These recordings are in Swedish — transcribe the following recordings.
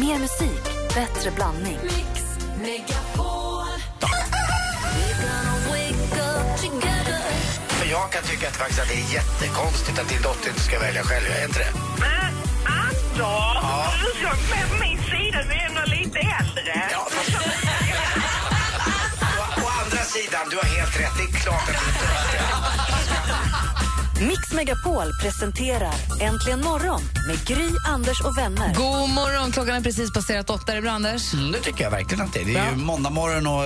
Mer musik, bättre blandning. För jag kan tycka att, faktiskt att det är jättekonstigt att din dotter inte ska välja själv. Är inte det? Men Anders, du ska med min sida, du är ändå lite äldre. Ja, fast... å, å andra sidan, du har helt rätt. Det är klart att du inte ska. Mix Megapol presenterar Äntligen morgon med Gry, Anders och vänner. God morgon, klockan är precis passerat åtta. Är det bra, Anders? Mm, det tycker jag verkligen att det är. Det är ju måndag morgon och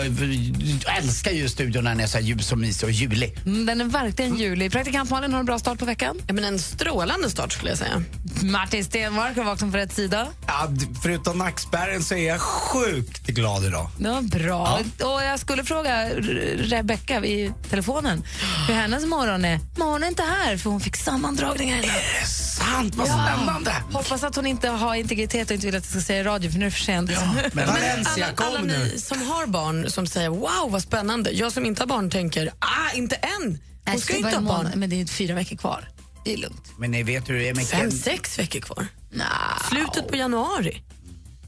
jag älskar ju studion när den är så här ljus och mysig och julig. Mm, den är verkligen julig. Praktikant Malin har en bra start på veckan. Ja, men en strålande start skulle jag säga. Martin Stenmark har vaknat på rätt sida. Ja, förutom nackspärren så är jag sjukt glad idag. Det var bra. Och jag skulle fråga Rebecca i telefonen hur hennes morgon är. Men hon är inte här för hon fick sammandragningar idag. Är det sant? Vad Ja. spännande! Hoppas att hon inte har integritet och inte vill att jag ska säga i radio för nu är det för sent. Men Valencia, alla, kom alla nu. ni som har barn som säger wow vad spännande. Jag som inte har barn tänker ah inte än. Hon ska ju inte ha barn. Men det är fyra veckor kvar. Det är lugnt. Men ni vet hur det är med Fem, sex veckor kvar. Nah. Slutet på januari.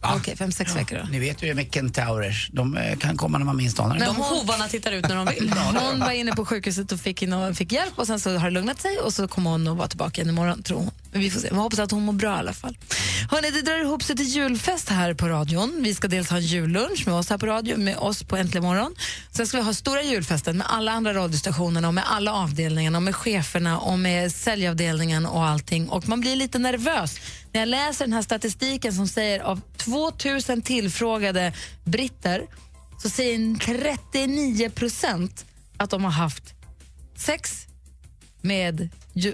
Okej, fem, sex veckor då. Ni vet hur det med kentaurers. De eh, kan komma när man minst anar det. De hovarna tittar ut när de vill. Hon var inne på sjukhuset och fick, in och fick hjälp och sen så har det lugnat sig och så kommer hon att vara tillbaka igen imorgon tror hon. Men vi får se. Vi hoppas att hon mår bra i alla fall. Hörrni, det drar ihop sig till julfest här på radion. Vi ska dels ha en jullunch med oss här på radion, med oss på Äntligen morgon. Sen ska vi ha stora julfesten med alla andra radiostationerna och med alla avdelningarna och med cheferna och med säljavdelningen och allting. Och man blir lite nervös när jag läser den här statistiken som säger av 2000 tillfrågade britter så säger 39 procent att de har haft sex med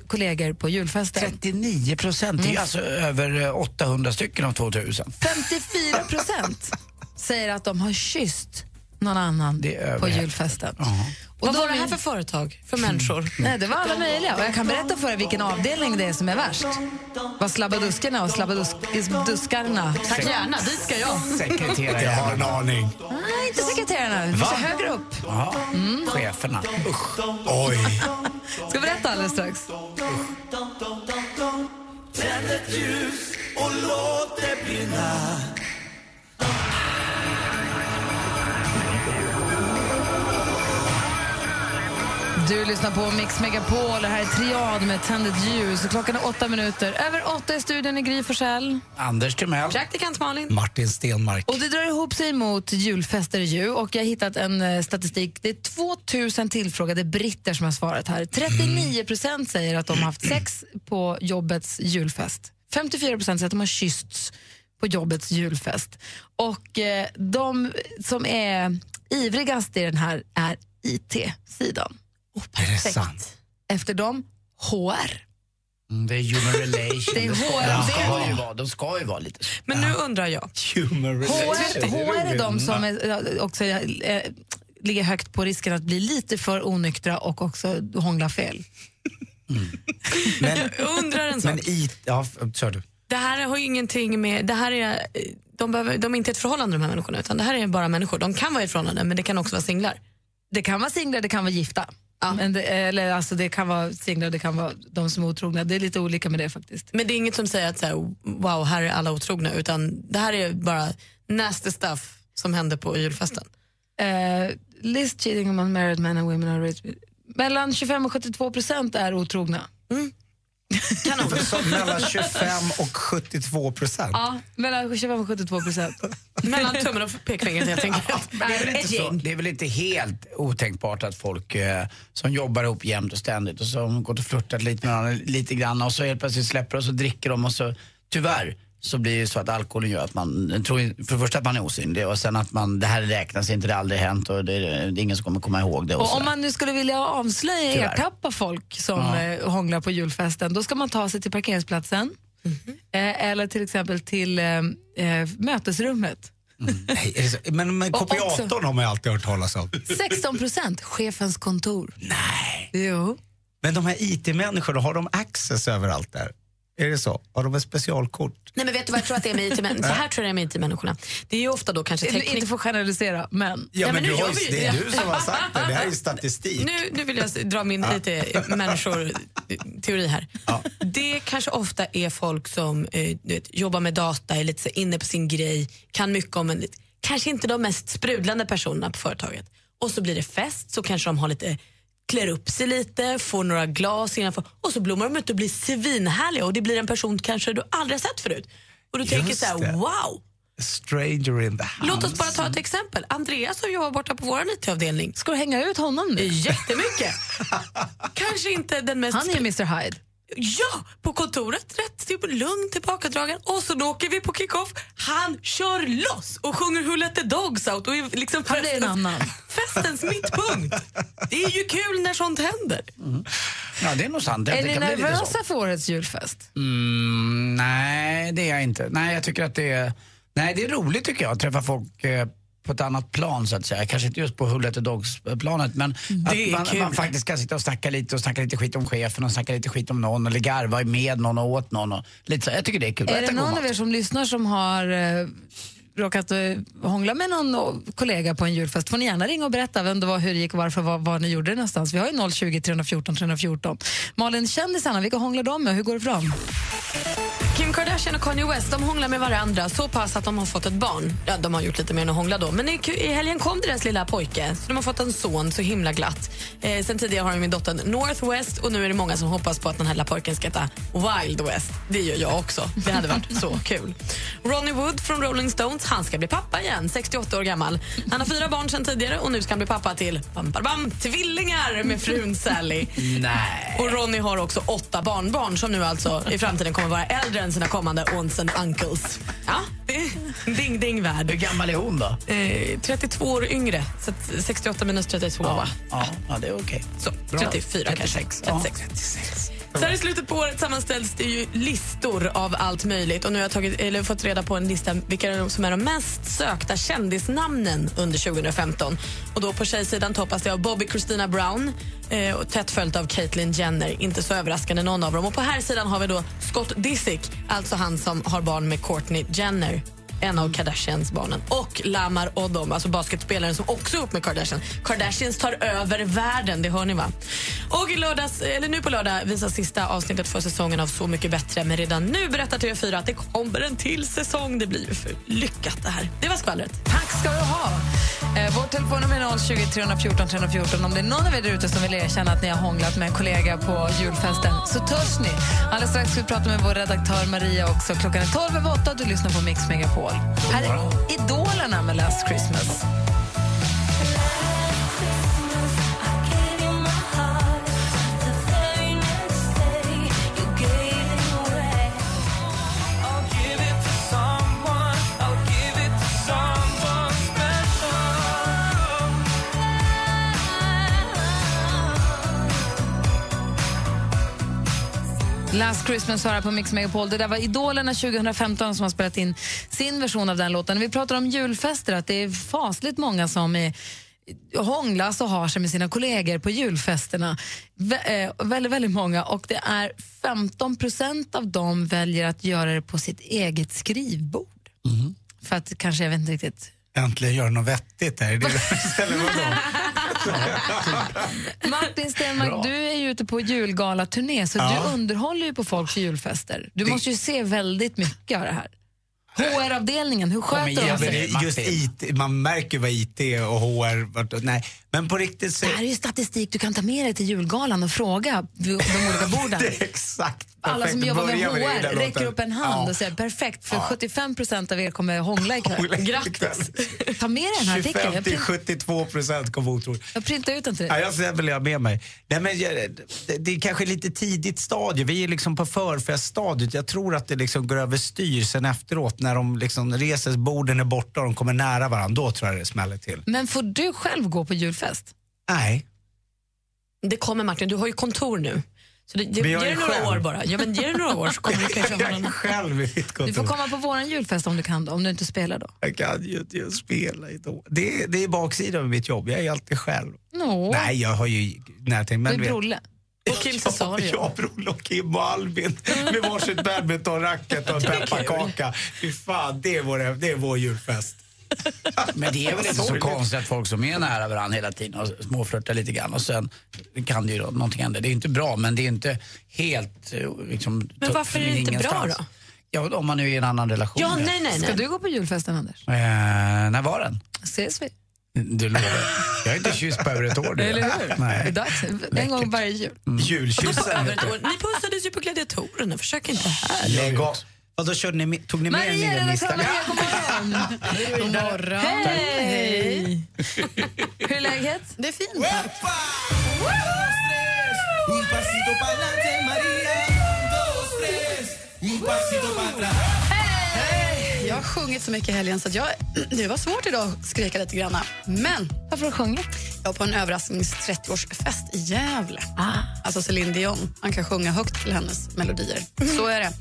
kollegor på julfesten. 39 procent, det är ju alltså över eh, 800 stycken av 2000. 54 procent säger att de har kysst någon annan på julfesten. Ja. Och Vad var det här är- för företag? För människor? Nej, det var alla möjliga. Och jag kan berätta för er vilken avdelning det är som är värst. Vad slabbaduskarna och slabbaduskarna... Tack gärna, dit ska jag. Sekreterare. Jag har en aning. Nej, inte sekreterarna. Vi ska högre upp. Ja, cheferna. Usch. Oj. Ska berätta alldeles strax. Du lyssnar på Mix Megapol. Det här är Triad med Tänd ett ljus. Klockan är åtta minuter. Över åtta i studion i Gry Forssell. Anders Timell. Praktikant Malin. Martin Stenmark. Och det drar ihop sig mot julfester ju. Och jag har hittat en eh, statistik. Det är 2000 tillfrågade britter som har svarat här. 39 procent säger att de har haft sex på jobbets julfest. 54 procent säger att de har kyssts på jobbets julfest. Och eh, de som är ivrigast i den här är IT-sidan. Är det sant? Efter dem HR. Mm, Det är human relation. Det är HR. De ska ju vara, de ska ju vara lite så. Men nu undrar jag. Human HR, HR är de som är, ja, också eh, ligger högt på risken att bli lite för onyktra och också hångla fel. Men, Jag undrar en sak. men i... Ja, kör du. Det här har ju ingenting med... Det här är, de, behöver, de är inte ett förhållande de här människorna utan det här är bara människor. De kan vara i ett förhållande men det kan också vara singlar. Det kan vara singlar, det kan vara gifta. Men det, eller alltså det kan vara singlar, det kan vara de som är otrogna. Det är lite olika med det faktiskt. Men det är inget som säger att så här, wow, här är alla otrogna utan det här är bara nasty stuff som hände på julfesten. Eh, list cheating among married men and women are rich. Mellan 25 och 72 procent är otrogna. Så mellan 25 och 72 procent. Ja, mellan 25 och 72 procent. Mellan tummen och pekfingret helt enkelt. Men det, är väl inte så, det är väl inte helt otänkbart att folk eh, som jobbar ihop jämt och ständigt och som gått och flörtat lite med varandra lite grann och så helt plötsligt släpper och så dricker de och så tyvärr så blir det så att alkoholen gör att man tror för det första att man är osynlig och sen att man, det här räknas inte, det har aldrig hänt och det är, det är ingen som kommer komma ihåg det. Och Och om man nu skulle vilja avslöja, Tyvärr. ertappa folk som Ja. eh, hånglar på julfesten, då ska man ta sig till parkeringsplatsen eh, eller till exempel till eh, eh, mötesrummet. Nej, det så? Men, men kopiatorn också- har man ju alltid hört talas om. 16 procent, chefens kontor. Nej. Jo. Men de här IT-människorna, har de access överallt där? Är det så? Har de ett specialkort? Nej men vet du vad jag tror att det är med IT-människorna? Så här tror jag det är med IT-människorna. Det är ju ofta då kanske teknik... Inte för att generalisera, men... Ja, Ja, men men du nu har, gör ju- vi- det är du som har sagt det. Det här är ju statistik. Nu, nu vill jag dra min IT-människor-teori här. Det kanske ofta är folk som eh, du vet, jobbar med data, är lite så inne på sin grej, kan mycket om en, kanske inte de mest sprudlande personerna på företaget. Och så blir det fest, så kanske de har lite klär upp sig lite, får några glas innanför och så blommar de ut och blir svinhärliga och det blir en person kanske du aldrig har sett förut. Och du tänker Just så här, wow! Stranger in the house. Låt oss bara ta ett exempel. Andreas som jobbar borta på vår IT-avdelning. Ska du hänga ut honom nu? Jättemycket. Kanske inte den mest... Han är Mr Hyde. Ja, på kontoret. Rätt till, lugn, tillbakadragen. Och så då åker vi på kick-off. Han kör loss och sjunger Who let the dogs out. Och är liksom Han blir en festens, annan. festens mittpunkt. Det är ju kul när sånt händer. Ja, det är nog sant. Det, Är det ni nervösa för årets julfest? Mm, nej, det är jag inte. Nej, jag tycker att det är, nej, det är roligt tycker jag att träffa folk eh, på ett annat plan så att säga. Kanske inte just på let the dogs-planet men Det att man, man faktiskt kan sitta och snacka lite och snacka lite skit om chefen och snacka lite skit om någon eller garva med någon och åt någon. Och lite så. Jag tycker det är kul. Är det någon av er som lyssnar som har eh, råkat eh, hångla med någon eh, kollega på en julfest får ni gärna ringa och berätta vem det var, hur det gick och varför, vad, vad ni gjorde någonstans. Vi har ju 020 314 314. Malin, kändisarna, vilka hånglar de med och hur går det för dem? Kim Kardashian och Kanye West de hånglar med varandra så pass att de har fått ett barn. Ja, de har gjort lite mer än att hångla då. Men i, i helgen kom deras lilla pojke, så de har fått en son, så himla glatt. Eh, sen tidigare har de min dotter Northwest och nu är det många som hoppas på att den här lilla pojken ska heta Wild West. Det gör jag också. Det hade varit så kul. Ronnie Wood från Rolling Stones, han ska bli pappa igen, 68 år gammal. Han har fyra barn sen tidigare och nu ska han bli pappa till bam, bam, bam, tvillingar med frun Sally. Nej. Och Ronny har också åtta barnbarn som nu alltså i framtiden kommer vara äldre än sina kommande aunts and uncles. Ja, det är ding ding värld. Hur gammal är hon då? Eh, 32 år yngre, så att 68 minus 32 Ja, va? ja, ja det är okej. Så, Bra. 34 kanske. 36. Ja. 36. Så här i slutet på året sammanställs det ju listor av allt möjligt och nu har jag tagit, eller fått reda på en lista vilka som är de mest sökta kändisnamnen under 2015. Och då på tjejsidan toppas det av Bobby Christina Brown eh, och tätt följt av Caitlyn Jenner. Inte så överraskande någon av dem. Och på här sidan har vi då Scott Disick, alltså han som har barn med Courtney Jenner en av Kardashians barnen. Och Lamar Odom, alltså basketspelaren som också är ihop med Kardashian. Kardashians tar över världen, det hör ni va? Och i lördags, eller nu på lördag visas sista avsnittet för säsongen av Så mycket bättre. Men redan nu berättar TV4 att det kommer en till säsong. Det blir ju för lyckat det här. Det var skvallret. Tack ska du ha. Eh, vårt telefonnummer är 020 314 314. Om det är någon av er där ute som vill erkänna att ni har hånglat med en kollega på julfesten så törs ni. Alldeles strax ska vi prata med vår redaktör Maria också. Klockan är 12 över 8 du lyssnar på Mix Megapol. Här är Idolerna med Last Christmas. Last Christmas här på Mix Megapol. Det där var Idolerna 2015 som har spelat in sin version av den låten. Vi pratar om julfester, att det är fasligt många som är hånglas och har sig med sina kollegor på julfesterna. Vä eh, väldigt, väldigt många. Och det är 15 procent av dem väljer att göra det på sitt eget skrivbord. För att kanske, jag vet inte riktigt, Äntligen göra något vettigt här. Det är-? Martin Stenmark, du är ju ute på julgalaturné så Ja. du underhåller ju på folks julfester. Du måste ju se väldigt mycket av det här. HR-avdelningen, hur sköter de Ja, men sig? det just IT, man märker vad IT och HR... Nej, men på riktigt så... Det här är ju statistik du kan ta med dig till julgalan och fråga de olika borden. Det är exakt Alla som jobbar med HR räcker upp en hand Ja. och säger perfekt, för 75 procent av er kommer hångla ikväll. Grattis! Ta med dig den här artikeln. 25 Jag, till print, 72 procent kommer otroligt. jag printar ut den till Ja, dig. jag ser väl jag med mig. Nej, men, jag- det, det är kanske lite tidigt stadie. Vi är liksom på förfeststadiet. Jag tror att det liksom går över styr sen efteråt när de liksom reser, borden är borta och de kommer nära varandra. Då tror jag det smäller till. Men får du själv gå på julfest? Nej. Det kommer Martin, du har ju kontor nu. Så det, det, Men jag är det några själv. år bara. Ja, men ge det några år så kommer du kanske ha är någon... själv i mitt Du kontor. får komma på våran julfest om du kan då, om du inte spelar då. Jag kan ju inte spela då. Det, är- det är baksidan av mitt jobb. Jag är alltid själv. No. Nej, jag har ju närtid. Du Men är vet, Brolle. Och Kim Cesario. Ja, Bror och Kim och Albin med varsitt badmintonracket och en pepparkaka. Fy fan, det är vår, det är vår julfest. Men det är väl inte så konstigt att folk som är nära varandra hela tiden och småflörtar lite grann och sen kan det ju då, någonting hända. Det är inte bra men det är inte helt eh, liksom, Men varför är det inte bra då? Ja, om man nu är i en annan relation. Ja, nej, nej, Ska nej. du gå på julfesten, Anders? Eh, när var den? Ses vi? Du lovar. Jag är inte kysst på över ett år. Eller hur? Det är Nej. dags. En gång varje jul. Julkyssen. Ett år. Ni pussades ju på gladiatorerna, försök inte här. Lägg av. Vadå, körde ni, med- tog ni med er en Maria? Maria, god morgon. God morgon. Hej! Hur är läget? Det är fint. tack. Jag har sjungit så mycket i helgen så jag, det var svårt idag att skrika lite grann. Men Varför har du sjungit? jag var på en överrasknings 30-årsfest i Gävle. Alltså Céline Dion. Man kan sjunga högt till hennes melodier. Så är det.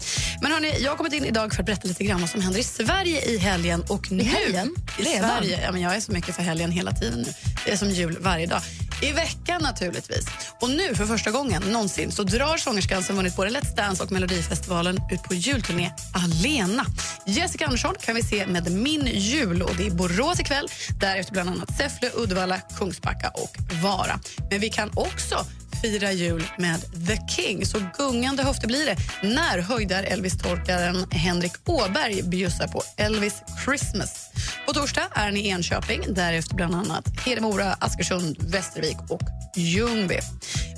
Men hörni, jag har kommit in idag för att berätta lite grann vad som händer i Sverige i helgen. Och nu, helgen? I Redan? Sverige. Ja, men jag är så mycket för helgen hela tiden nu. Det är som jul varje dag. I veckan naturligtvis. Och nu för första gången någonsin så drar sångerskan som vunnit både Let's Dance och Melodifestivalen ut på julturné alena. Jessica Andersson kan vi se med Min jul och det är Borås ikväll. Därefter bland annat Säffle, Uddevalla, Kungsbacka och Vara. Men vi kan också fira jul med The King. Så gungande höfter blir det när höjdar Elvis-torkaren Henrik Åberg bjussar på Elvis Christmas. På torsdag är han i Enköping, därefter bland annat Hedemora, Askersund, Västervik och Ljungby.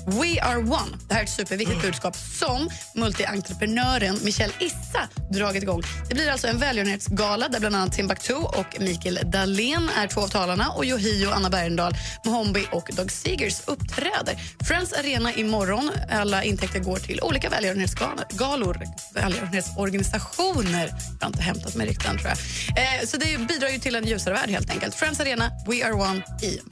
We are one. Det här är ett superviktigt budskap som multientreprenören Michelle Issa dragit igång. Det blir alltså en välgörenhetsgala där bland annat Timbuktu och Mikael Dahlén är två av talarna och Yohio, Anna Bergendahl, Mohombi och Doug Seegers uppträder. Friends Arena imorgon. Alla intäkter går till olika välgörenhetsgalor, välgörenhetsorganisationer. Jag har inte hämtat mig riktigt än, tror jag. Eh, så det bidrar ju till en ljusare värld helt enkelt. Friends Arena, We Are One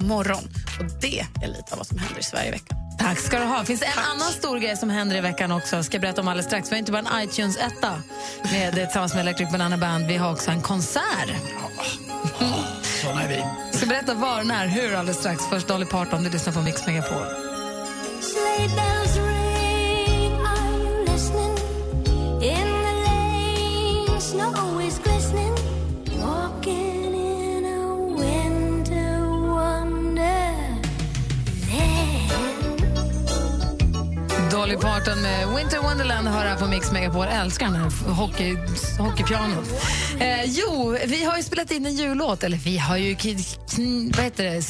imorgon. Och det är lite av vad som händer i Sverige i veckan. Tack ska du ha. Finns det en annan stor grej som händer i veckan också? Ska jag berätta om alldeles strax. Vi har inte bara en iTunes-etta med, tillsammans med Electric Banana Band. Vi har också en konsert. Såna är vi. Ska berätta var, när, hur alldeles strax. Först Dolly Parton. Du lyssnar på Mix Megapol. Dolly Parton med Winter Wonderland hör här på Mix Megapol. Jag älskar den här hockey, hockeypianot. Eh, jo, vi har ju spelat in en jullåt. Eller vi har ju kn, vad heter det,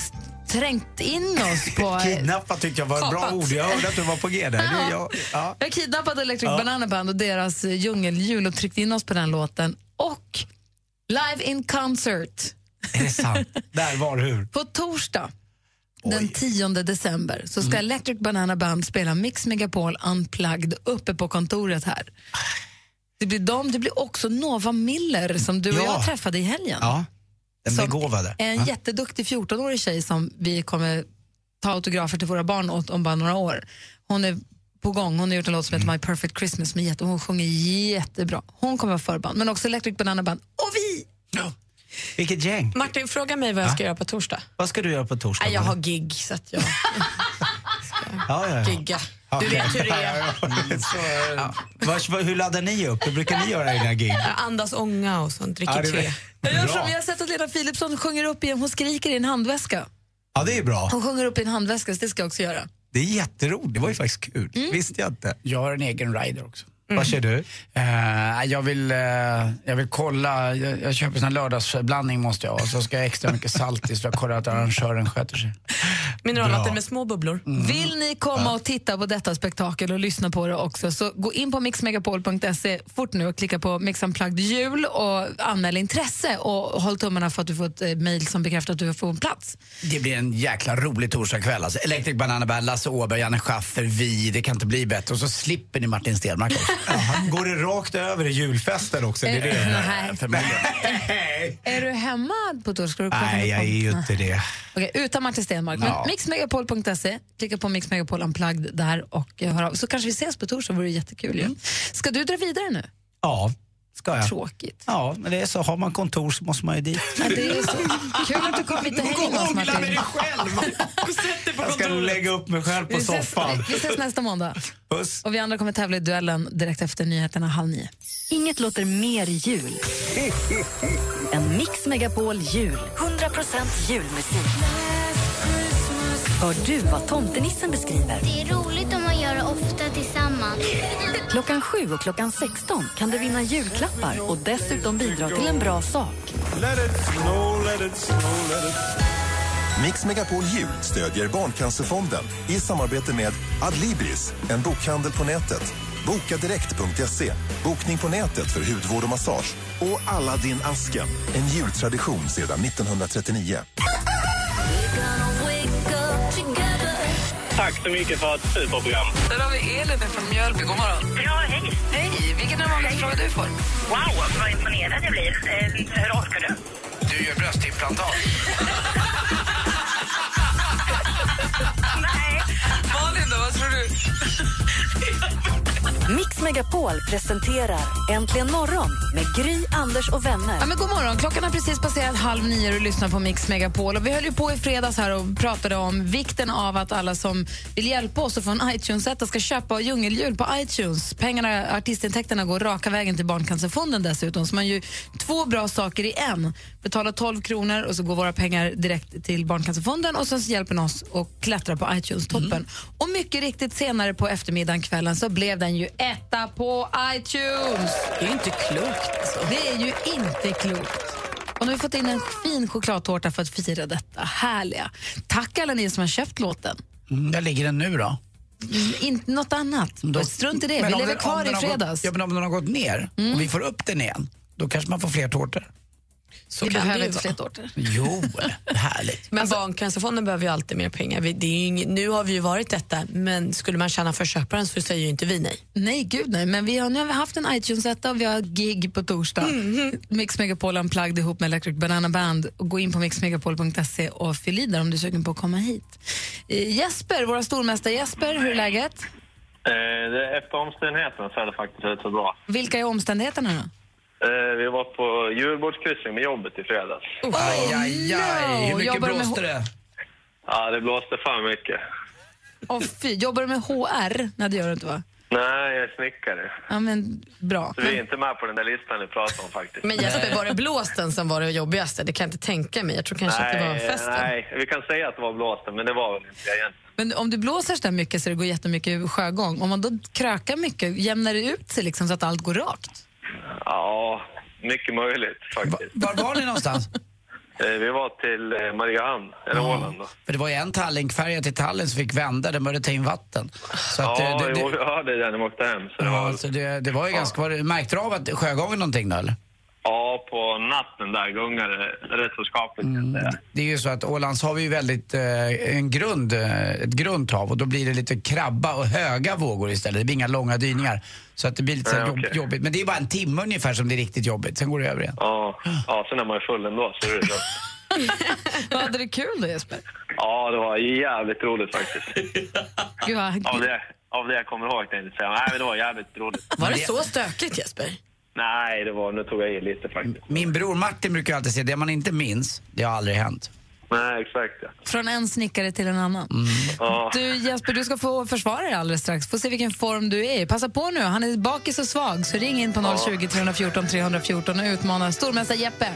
trängt in oss på... eh, Kidnappa tyckte jag var ett bra ord. Jag hörde att du var på G där. Det, jag, ja. Jag har kidnappat Electric Banana Band och deras eh, djungeljul och tryckt in oss på den låten. Och live in concert Är det sant? Där, var, hur? på torsdag den 10 december så ska Electric Banana Band spela Mix Megapol Unplugged uppe på kontoret här. Det blir de, det blir också Nova Miller som du och Ja. jag träffade i helgen. Ja, den Som begåvade. är en jätteduktig 14-årig tjej som vi kommer ta autografer till våra barn åt om bara några år. Hon är på gång. Hon har gjort en låt som heter My Perfect Christmas med jätte, hon sjunger jättebra. Hon kommer vara förband, men också Electric Banana Band. Och vi! Vilket gäng. Martin, fråga mig vad jag ska göra på torsdag. Vad ska du göra på torsdag? Nej, jag har gig, så att jag ja, ja, ja. gigga. Du vet hur det är. Så, ja. Vad- vad- hur laddar ni upp? Hur brukar ni göra i dina gig? Andas ånga och sånt, dricker Ja, te. Jag, gör som, jag har sett att Lena Philipsson sjunger upp i en, hon skriker i en handväska. Ja, det är bra. Hon sjunger upp i en handväska, så det ska jag också göra. Det är jätteroligt. Det var ju faktiskt kul. Visste jag inte. Jag har en egen rider också. Vad kör du? Eh, jag, vill, eh, jag vill kolla, jag, jag köper sån här lördagsblandning måste jag ha. Så ska jag extra mycket salt i så jag kollar att arrangören sköter sig. Mineralvatten med små bubblor. Vill ni komma och titta på detta spektakel och lyssna på det också så gå in på mixmegapol.se fort nu och klicka på Mix Unplugged jul och anmäl intresse och håll tummarna för att du får ett eh, mejl som bekräftar att du får en plats. Det blir en jäkla rolig torsdagkväll alltså. Electric Banana Band, Lasse Åberg, Janne Schaffer, vi. Det kan inte bli bättre. Och så slipper ni Martin Stenmarck också. Ja, går det rakt över i julfesten också? Det är det. Nej. Förmodligen. Är du hemma på torsdag? Nej, jag är ju inte det. Okej, utan Martin Stenmark. Men Ja. mixmegapol.se, klicka på Mix Megapol Unplugged där och eh, hör av. Så kanske vi ses på torsdag, vore det jättekul Mm. ju. Ska du dra vidare nu? Ja, Ska jag? Tråkigt. Ja, men det är så. Har man kontor så måste man ju dit. Ja, det är så kul att du kom hit och hängde med oss, Martin. själv! Jag ska lägga upp mig själv på Vi ses, soffan. vi ses nästa måndag. Puss. Och vi andra kommer tävla i duellen direkt efter nyheterna halv nio. Inget låter mer jul än Mix Megapol jul. 100% julmusik. Hör du vad tomtenissen beskriver? Det är roligt om man gör det ofta tillsammans. Klockan 7 och klockan 16 kan du vinna julklappar och dessutom bidra till en bra sak. Mix Megapol Jul stödjer Barncancerfonden i samarbete med Adlibris, en bokhandel på nätet. Bokadirekt.se, bokning på nätet för hudvård och massage. Och Aladdin-asken, en jultradition sedan 1939. Tack så mycket för ett superprogram. Där har vi Elin från Mjölby. God morgon. Ja, hej. Hej! Vilken är den vanligaste frågan du får? Wow, vad imponerad jag blir. Eh, hur orkar du? Du gör bröstimplantat. Nej. Malin, då? Vad tror du? Mix Megapol presenterar Äntligen morgon med Gry, Anders och vänner. Ja, men god morgon. Klockan har precis passerat halv nio och du lyssnar på Mix Megapol. Och vi höll ju på i fredags här och pratade om vikten av att alla som vill hjälpa oss att få en iTunes-etta ska köpa djungelhjul på iTunes. Pengarna, artistintäkterna går raka vägen till Barncancerfonden dessutom. Så man gör två bra saker i en. Betalar 12 kronor och så går våra pengar direkt till Barncancerfonden och sen så hjälper den oss att klättra på iTunes-toppen. Och mycket riktigt senare på eftermiddagen, kvällen, så blev den ju etta på iTunes. Det är ju inte klokt. Alltså. Det är ju inte klokt. Och nu har vi fått in en fin chokladtårta för att fira detta. Härliga. Tack alla ni som har köpt låten. Mm, där ligger den nu då. Mm, Inte något annat. Då- Strunt i det. Men Vi lever den- kvar i har gått- fredags. Ja, men om den har gått ner och vi får upp den igen, då kanske man får fler tårtor. Så vi kan behöver inte fler tårtor. Jo, härligt. Men Barncancerfonden behöver ju alltid mer pengar. Vi, det är ju ing, nu har vi ju varit detta, men skulle man tjäna för köparen så säger ju inte vi nej. Nej, gud nej. Men vi har, nu har vi haft en iTunes-etta och vi har gig på torsdag. Mix Megapol Unplugged ihop med Electric Banana Band. Och gå in på mixmegapol.se och fyll i där om du är sugen på att komma hit. Eh, Jesper, våra stormästare Jesper, hur är läget? Eh, det, efter omständigheterna så är det faktiskt rätt så bra. Vilka är omständigheterna då? Eh, vi var på julbordskryssning med jobbet i fredags. Aj, aj, aj. Hur mycket Jobbar du med blåste det? Ja, det blåste för mycket. Åh, fy. Jobbar du med HR? Nej, det gör du inte va? Nej, jag är snickare. Ja, men bra. Så vi är inte med på den där listan ni pratar om faktiskt. Men Jesper, var det blåsten som var det jobbigaste? Det kan jag inte tänka mig. Jag tror kanske att det var nej, festen. nej, vi kan säga att det var blåsten, men det var väl inte det egentligen. Men om du blåser så där mycket så det går jättemycket sjögång, om man då krökar mycket, jämnar det ut sig liksom så att allt går rakt? Ja, mycket möjligt faktiskt. Var var ni någonstans? Eh, vi var till eh, Mariehamn, eller Åland då. För det var ju en Tallinkfärja till Tallinn som fick vända, den började ta in vatten. Så att, Ja, eh, det, jo, det, jag hörde det när de åkte hem. Så det var, ja, så det, det var ju ganska... Var det, märkte du av att sjögången någonting då eller? Ja, på natten där gungade det rätt så skapligt säga. Det är ju så att Ålands har vi ju väldigt, eh, en grund, eh, ett grunt hav och då blir det lite krabba och höga vågor istället. Det blir inga långa dyningar. Så att det blir lite så jobb, okej. jobbigt. Men det är bara en timme ungefär som det är riktigt jobbigt. Sen går det över igen. Ja, ja, sen är man ju full ändå. Så är det så. Hade det kul då Jesper? Ja, det var jävligt roligt faktiskt. Gud, vad, Av det, av det jag kommer ihåg tänkte jag säga. Nej, men det var jävligt roligt. Var det så stökigt Jesper? Nej, det var, nu tog jag i lite faktiskt. Min bror Martin brukar alltid säga det man inte minns, det har aldrig hänt. Nej, exakt ja. Från en snickare till en annan. ja. Du Jesper, du ska få försvara dig alldeles strax. Få se vilken form du är i. Passa på nu, han är bakis och svag. Så ring in på 020 314 314 och utmana stormästare Jeppe.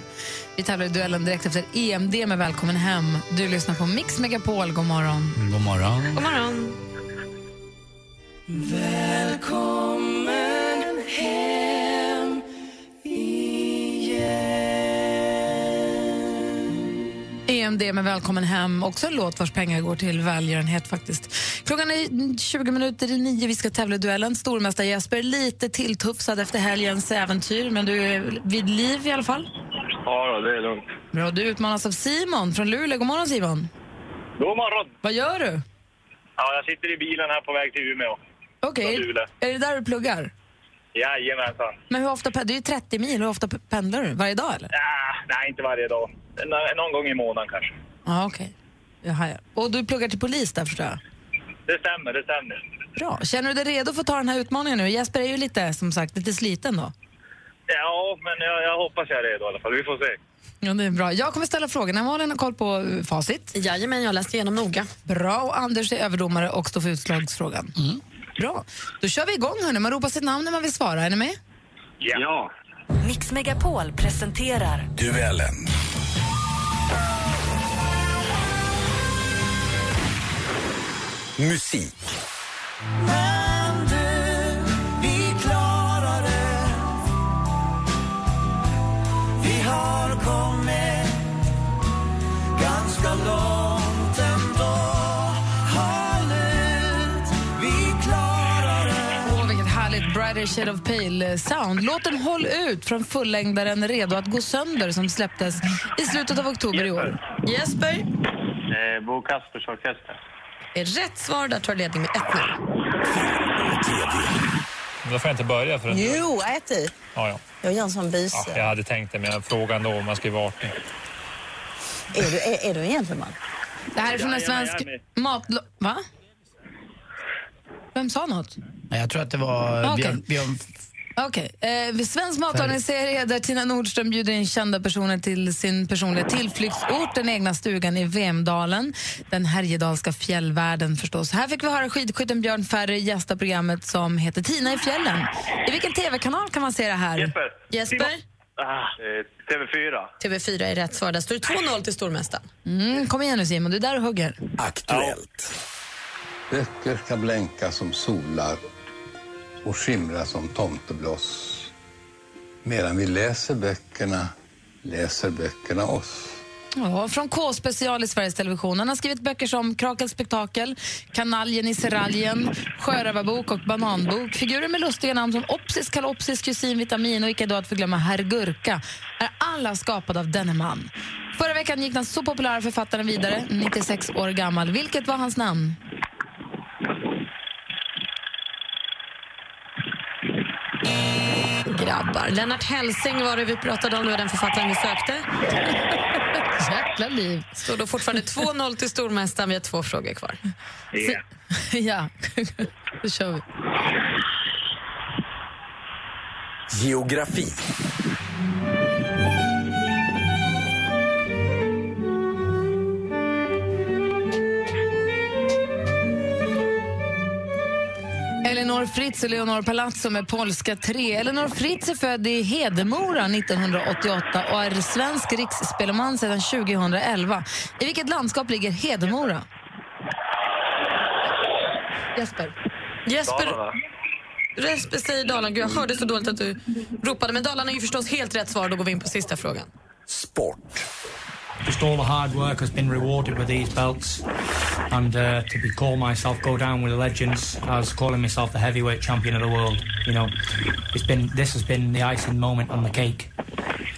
Vi tävlar i duellen direkt efter EMD med Välkommen hem. Du lyssnar på Mix Megapol. God morgon. God morgon. God morgon. EMD med Välkommen hem. Också en låt vars pengar går till välgörenhet faktiskt. Klockan är 20 minuter i nio. Vi ska tävla i duellen. Stormästare Jesper, lite tilltufsad efter helgens äventyr, men du är vid liv i alla fall. Ja, det är lugnt. Bra, du utmanas av Simon från Luleå. God morgon Simon. God morgon! Vad gör du? Ja, jag sitter i bilen här på väg till Umeå. Okej, Luleå. är det där du pluggar? Jajamensan. Men hur ofta, det är ju 30 mil, hur ofta pe- pendlar du? Varje dag eller? Ah, nej, inte varje dag. Nå- Någon gång i månaden kanske. Ja, okej. Jaha, ja. Och du pluggar till polis där förstår jag? Det stämmer, det stämmer. Bra. Känner du dig redo för att ta den här utmaningen nu? Jesper är ju lite, som sagt, lite sliten då. Ja, men jag, jag hoppas jag är redo i alla fall. Vi får se. Ja, det är bra. Jag kommer ställa frågorna. Malin har koll på eh, facit. Jajamän, jag har läst igenom noga. Bra. Och Anders är överdomare och står för utslagsfrågan. Bra. Då kör vi igång. Hörni. Man ropar sitt namn när man vill svara. Är ni med? Ja. Mix Megapol presenterar Duellen. Musik. Men du, vi klarar det Vi har kommit ganska långt ändå Håll ut, vi klarar det Åh, vilket härligt Brighter Shade of Pale-sound. Låten Håll ut från fullängdaren Redo att gå sönder som släpptes i slutet av oktober i år. Jesper, Eh, Bo Kaspers Orkester. Är rätt svar. Där tar ledning med 1-0. Då får jag inte börja förrän... Jo, ät i. Ja, ja. Jag gör en sån bus. ja, jag hade tänkt det, men jag frågade ändå om man skulle vara artig. Är, du, är, är du en gentleman? Det här är från en svensk mat... Va? Vem sa något? Nej, Jag tror att det var. Björn, Björn Okej. Eh, vid svensk matlagningsserie där Tina Nordström bjuder in kända personer till sin personliga tillflyktsort, den egna stugan i Vemdalen, den Härjedalska fjällvärlden förstås. Här fick vi höra skidskytten Björn Ferry gästa programmet som heter Tina i fjällen. I vilken tv-kanal kan man se det här? Jesper. Jesper, Ah, eh, TV4. TV4 är rätt svar. Där står det 2-0 till stormästaren. Mm, kom igen nu Simon, du är där och hugger. Aktuellt. Böcker ska blänka som solar och skimra som tomtebloss. Medan vi läser böckerna läser böckerna oss. Ja, från K-special i Sveriges Television. Han har skrivit böcker som Krakel spektakel, Kanaljen i seraljen, Sjörövarbok och Bananbok. Figurer med lustiga namn som Opsis, Kalopsis, Kusin Vitamin och icke då att förglömma Herr Gurka är alla skapade av denne man. Förra veckan gick den så populära författaren vidare, 96 år gammal. Vilket var hans namn? Grabbar. Lennart Helsing var det vi pratade om. Det var den författaren vi sökte. Jäkla liv. Står då fortfarande 2-0 till stormästaren. Vi har två frågor kvar. Ja. ja, då kör vi. Geografi. Elinor Fritz och Leonor Palazzo med polska 3. Elinor Fritz är född i Hedemora 1988 och är svensk riksspelman sedan 2011. I vilket landskap ligger Hedemora? Jesper. Jesper, Dalarna. Jesper säger Dalarna. Gud, jag hörde så dåligt att du ropade. Men Dalarna är ju förstås helt rätt svar. Då går vi in på sista frågan. Sport. Just all the hard work has been rewarded with these belts, and uh, to be call myself go down with the legends as calling myself the heavyweight champion of the world. You know, it's been this has been the icing moment on the cake.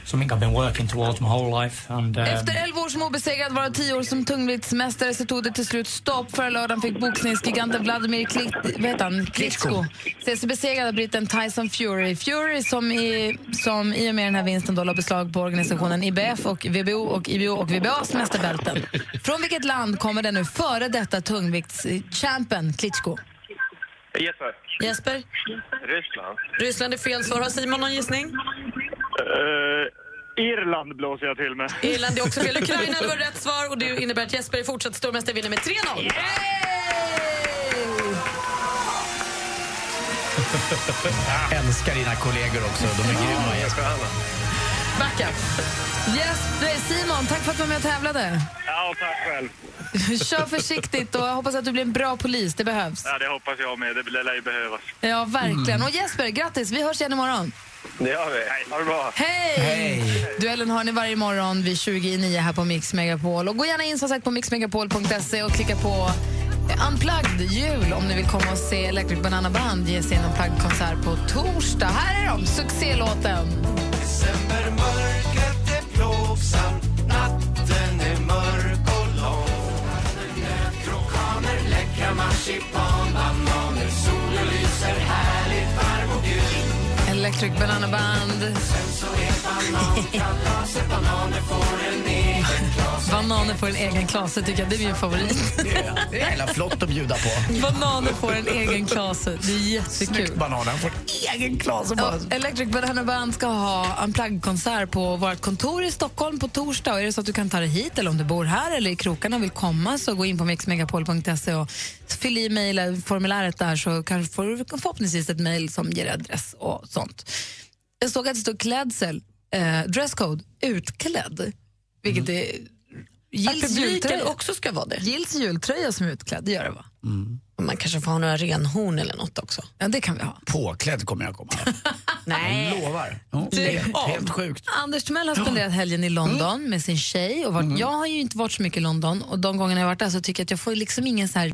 Something I've been working towards my whole life, and um, Efter 11 år som obesegrad, varav 10 år som tungviktsmästare, så tog det till slut stopp. Förra lördagen fick boxningsgiganten Vladimir Klit, heter han? Klitschko se sig besegrad av britten Tyson Fury. Fury som i, som i och med den här vinsten då la beslag på organisationen IBF och VBO och IBO och VBAs mästarbälten. Från vilket land kommer den nu före detta tungviktschampen Klitschko? Jesper. Jesper, Ryssland. Ryssland är fel svar. Har Simon någon gissning? Eh, Irland blåser jag till med. Irland är också fel. Ukraina var rätt svar och det innebär att Jesper är fortsatt stormästare vinner med 3-0. Jag älskar dina kollegor också. De är grymma. Jesper. Backa. Yes, Simon, tack för att du var med och tävlade. Ja, tack själv. Kör försiktigt och jag hoppas att du blir en bra polis. Det behövs. Ja, det hoppas jag med. Det lär ju behövas. Ja, verkligen. Och Jesper, grattis. Vi hörs igen imorgon. Det gör vi. Hej. Ha det bra. Hej! Duellen har ni varje morgon vid 20 i 9 här på Mix Megapol. Och gå gärna in som sagt på mixmegapol.se och klicka på Unplugged jul om ni vill komma och se Electric Banana Band ge sin Unplugged-konsert på torsdag. Här är de, succélåten. Decembermörkret är plågsamt Natten är mörk och lång Krokaner, läckra marsipan Bananer, solen lyser gul Electric Banana Band. Bananer får en egen klase tycker jag, det är min favorit. Det är, det är hela flott att bjuda på. Bananer får en egen klase, det är jättekul. Snyggt bananen får en egen klase. Ja, Electric Banana Band ska ha en plagg-konsert på vårt kontor i Stockholm på torsdag. Och är det så att du kan ta dig hit eller om du bor här eller i krokarna vill komma så gå in på mixmegapol.se och fyll i mejl- formuläret där så kanske får du förhoppningsvis ett mejl som ger adress och sånt. Jag såg att det stod klädsel, eh, dresscode, utklädd, vilket är Gills publiken jultröja. också ska vara det. Gills jultröja som är utklädd, det gör det va? Man kanske får ha några renhorn eller något också. Ja, det kan vi ha. Påklädd kommer jag komma. Nej. Jag lovar. Oh, Du- helt, helt sjukt. Anders Timell har spenderat helgen i London med sin tjej. Och varit, Jag har ju inte varit så mycket i London och de gångerna jag har varit där så tycker jag att jag får liksom ingen så här...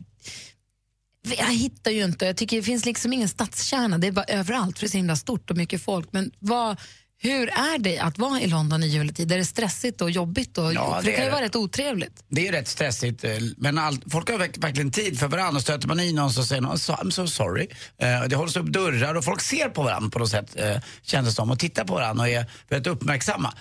Jag hittar ju inte, jag tycker det finns liksom ingen stadskärna, det är bara överallt för det är så himla stort och mycket folk. Men vad, hur är det att vara i London i juletid? Är det stressigt och jobbigt? Och, Ja, det det kan ju vara rätt otrevligt. Det är rätt stressigt, eh, men allt, folk har verk- verkligen tid för varandra. Och Stöter man i någon så säger någon I'm so sorry. Eh, det hålls upp dörrar och folk ser på varandra på något sätt, känns det som. Och tittar på varandra och är väldigt uppmärksamma.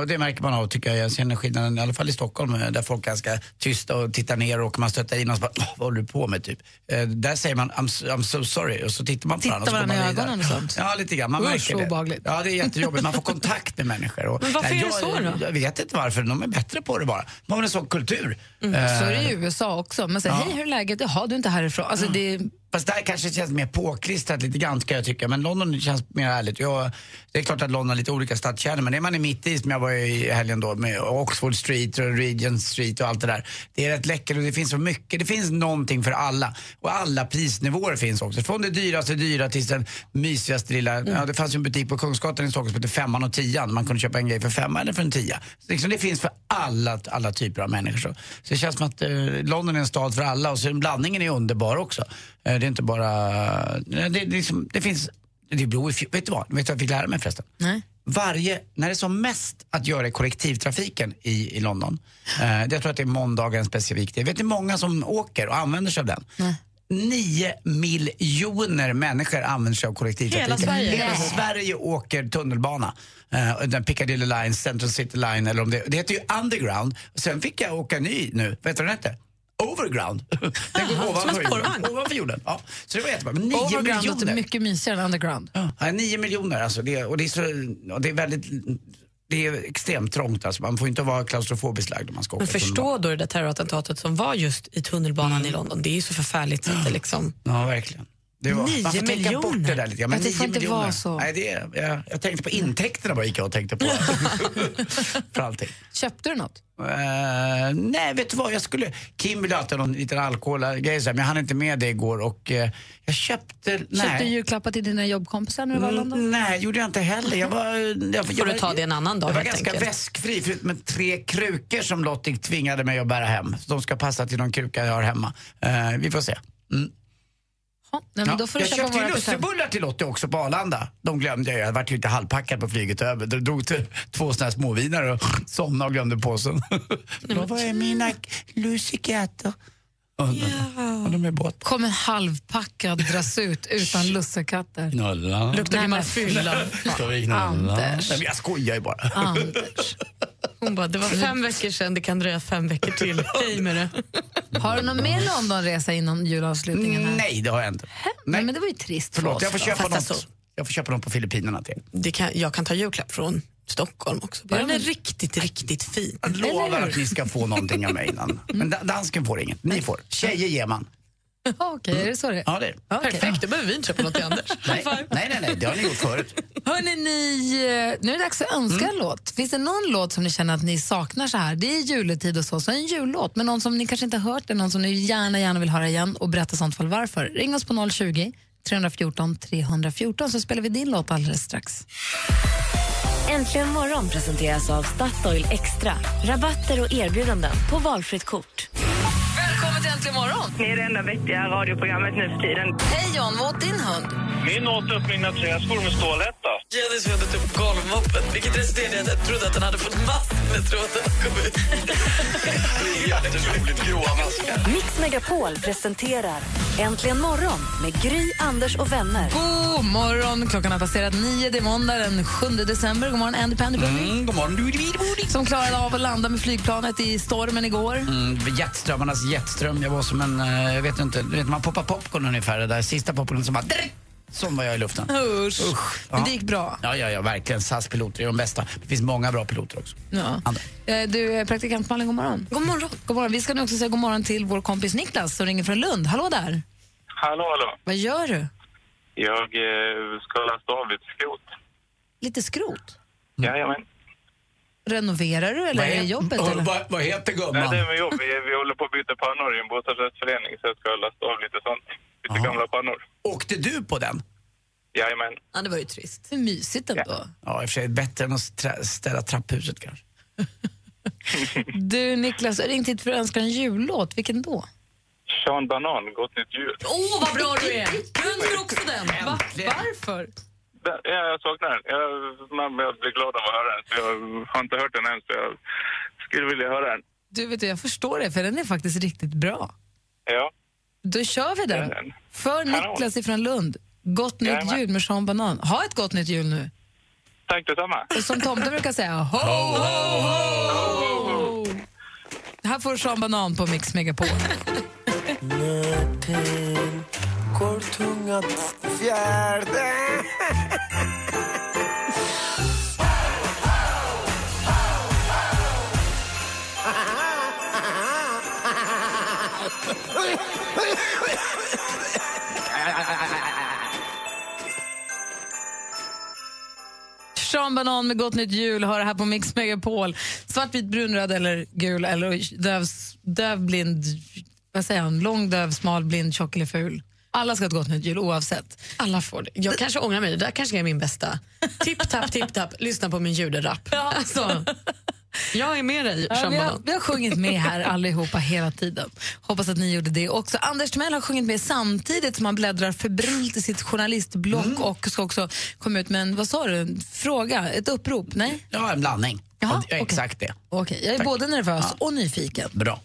Och det märker man av, tycker jag. Jag känner skillnaden, i alla fall i Stockholm, där folk är ganska tysta och tittar ner och man stöter in och så bara, "Åh, vad håller du på med? Typ. Där säger man I'm, so- I'm so sorry och så tittar man på Tittar varandra. går varandra i ögonen och sånt. Ja, lite grann. Man Usch, märker det. obehagligt. Ja, det är jättejobbigt. Man får kontakt med människor. Och, Men varför Nej, är det jag, så då? Jag vet inte varför, de är bättre på det bara. De har en sån kultur. Mm. Eh, Så är det i USA också. Man säger, ja. hej hur är läget? Jaha, du är inte härifrån. Alltså, det, Fast där kanske det känns mer påklistrat lite grann kan jag tycka. Men London känns mer ärligt. Jag, det är klart att London har lite olika stadskärnor men är man i mitt i som jag var i helgen då med Oxford Street och Regent Street och allt det där. Det är rätt läckert och det finns så mycket. Det finns någonting för alla. Och alla prisnivåer finns också. Från det dyraste dyra till den mysigaste lilla. Ja, det fanns ju en butik på Kungsgatan i Stockholm som hette Femman och Tian. Man kunde köpa en grej för femma eller för en tia. Så liksom, det finns för alla, alla typer av människor. Så, så det känns som att eh, London är en stad för alla och så blandningen är underbar också. Eh, det är inte bara... Det, det, liksom, det finns... Det beror, vet du vad? Vet du vad jag fick lära mig förresten? Nej. Varje, när det är som mest att göra i kollektivtrafiken i, i London, eh, det, jag tror att det är måndagen specifikt. Jag vet är många som åker och använder sig av den. Nio miljoner människor använder sig av kollektivtrafiken. Hela Sverige? Hela Nej. Sverige åker tunnelbana. Uh, den Piccadilly Line, Central City Line eller om det, det heter ju Underground. Sen fick jag åka ny nu, vet du vad den hette? Overground. Den går ovanför jorden. Ovanför jorden. Ja. Så det var jättebra. Men nio Overground låter miljoner. mycket mysigare än underground. Ja, nio miljoner alltså. Det, och det är, så, och det är väldigt... Det är extremt trångt alltså. Man får inte vara klaustrofobiskt lagd om man ska åka Men förstå då det där terrorattentatet som var just i tunnelbanan i London. Det är ju så förfärligt så att det liksom... Ja, verkligen. Det var, Nio man får tänka bort det där lite grann. Men Ja, det får inte miljoner. vara så. Nej, det jag, jag tänkte på intäkterna bara gick jag och tänkte på. För allting. Köpte du något? Eh, nej, vet du vad? Jag skulle... Kim ville alltid ha någon liten alkoholgrej men jag hann inte med det igår och eh, jag köpte... Nej. Köpte du julklappar till dina jobbkompisar när du var i London? Mm, Nej, gjorde jag inte heller. Jag var, jag, jag, Får du ta det en annan dag Jag var ganska enkelt. väskfri förutom med tre krukor som Lottie tvingade mig att bära hem. De ska passa till någon kruka jag har hemma. Eh, vi får se. Mm. Ja, nej, men då får du jag köpa köpte ju presenter. lussebullar till Lottie också på Arlanda. De glömde jag. Jag vart ju inte halvpackad på flyget över. Jag drog till två såna här småvinare och somnade och glömde påsen. Då var är mina lussekatter? Och de- och de är båt. Kommer halvpackad dras ut utan lussekatter. Luktar gammal fylla. Anders. Nej, men jag skojar ju bara. Anders. Hon bara, det var fem veckor sedan, det kan dröja fem veckor till. Hej med det. Har du någon mer Londonresa innan julavslutningen? Här? Nej, det har jag inte. Nej, men det var ju trist för Förlåt, oss. jag får köpa Fast något. alltså- Jag får köpa något på Filippinerna till. det kan, jag kan ta julklapp från Stockholm också. Bara Ja, den är riktigt, riktigt fin. Jag lovar att ni ska få någonting av mig innan. Men da- dansken får inget. Ni får. Tjejer ger man. Okej, är det så det är? Ja, det är. Okej. Perfekt, då behöver vi inte köpa något till Anders. nej, nej, nej, nej, det har ni gjort förut. Hörrni, ni, eh, nu är det dags att önska en låt. Finns det någon låt som ni känner att ni saknar så här? Det är juletid och så, så en jullåt, men någon som ni kanske inte har hört, eller någon som ni gärna, gärna vill höra igen och berätta sånt fall varför. Ring oss på 020 314 314 så spelar vi din låt alldeles strax. Äntligen morgon presenteras av Statoil Extra. Rabatter och erbjudanden på valfritt kort. Välkommen till Äntligen morgon! Ni är det enda vettiga radioprogrammet nu för tiden. Hej John, vad åt din hund? Min åt upp mina träskor med stålhätta. Jenny sved upp golvmoppen, vilket resulterade i att jag trodde att den hade fått massor med tråd att komma ut. Jätteroligt gråa maskar. Mix Megapol presenterar Äntligen morgon med Gry, Anders och vänner. God morgon! Klockan har passerat nio. Det är måndag den 7 december. God morgon, Andy Pandy Mm, god morgon. Som klarade av att landa med flygplanet i stormen igår. Mm, jetströmmarnas jetström. Jag var som en, eh, jag vet inte, du vet man poppar popcorn ungefär. Det där sista popcornen som bara... Som var jag i luften. Usch. Usch. Men Ja. det gick bra. Ja, ja, ja, verkligen. SAS-piloter är de bästa. Det finns många bra piloter också. Ja. Andra. Eh, Du, eh, praktikant Malin, god morgon. God morgon. God morgon. Vi ska nu också säga god morgon till vår kompis Niklas som ringer från Lund. Hallå där. Hallå, hallå. Vad gör du? Jag eh, ska lasta av lite skrot. Lite skrot? Jajamän. Renoverar du eller Vad är det jobbet? Eller? vad, vad heter Nej, gumman? det är med jobb. Vi, vi håller på att byta pannor i en bostadsrättsförening så jag ska lasta av lite sånt. Lite gamla pannor. Åkte du på den? Jajamän. Ja, det var ju trist. Hur mysigt ändå. Ja, i och för sig bättre än att strä- städa trapphuset kanske. Du Niklas, jag ringt hit för att önska en jullåt. Vilken då? Sean Banan, Gott Nytt Jul. Åh, oh, vad bra du är! Jag önskar också den. Va? Varför? Ja, jag saknar den. Jag, man jag blir glad av att höra den. Jag har inte hört den än, så jag skulle vilja höra den. Du vet, du, jag förstår det, för den är faktiskt riktigt bra. Ja. Då kör vi den. Den. För Niklas ifrån Lund. Gott nytt Jajamän. jul med Sean Banan. Ha ett gott nytt jul nu. Tack detsamma. Och som tomten brukar säga, ho, ho, ho! Här får Sean Banan på Mix Megapol. Går tunga fjärde Sean Banan med Gott nytt jul har det här på Mix Megapol. Svartvit, brunröd eller gul eller döv, dövblind, vad säger han, lång, döv, smal, blind, tjock eller ful. Alla ska ha ett gott nytt jul oavsett. Alla får det. Jag kanske ångrar mig. Det där kanske är min bästa. Tipp, tapp, tipp, tapp. Lyssna på min juderap. Alltså, jag är med dig, Ja, vi, har, vi har sjungit med här allihopa hela tiden. Hoppas att ni gjorde det också. Anders Timell har sjungit med samtidigt som han bläddrar febrilt i sitt journalistblock och ska också komma ut med en, vad sa du, en fråga, ett upprop? Nej? Ja, en blandning. Jaha, Ja. Exakt det. Okej, jag är Tack. både nervös Ja. och nyfiken. Bra.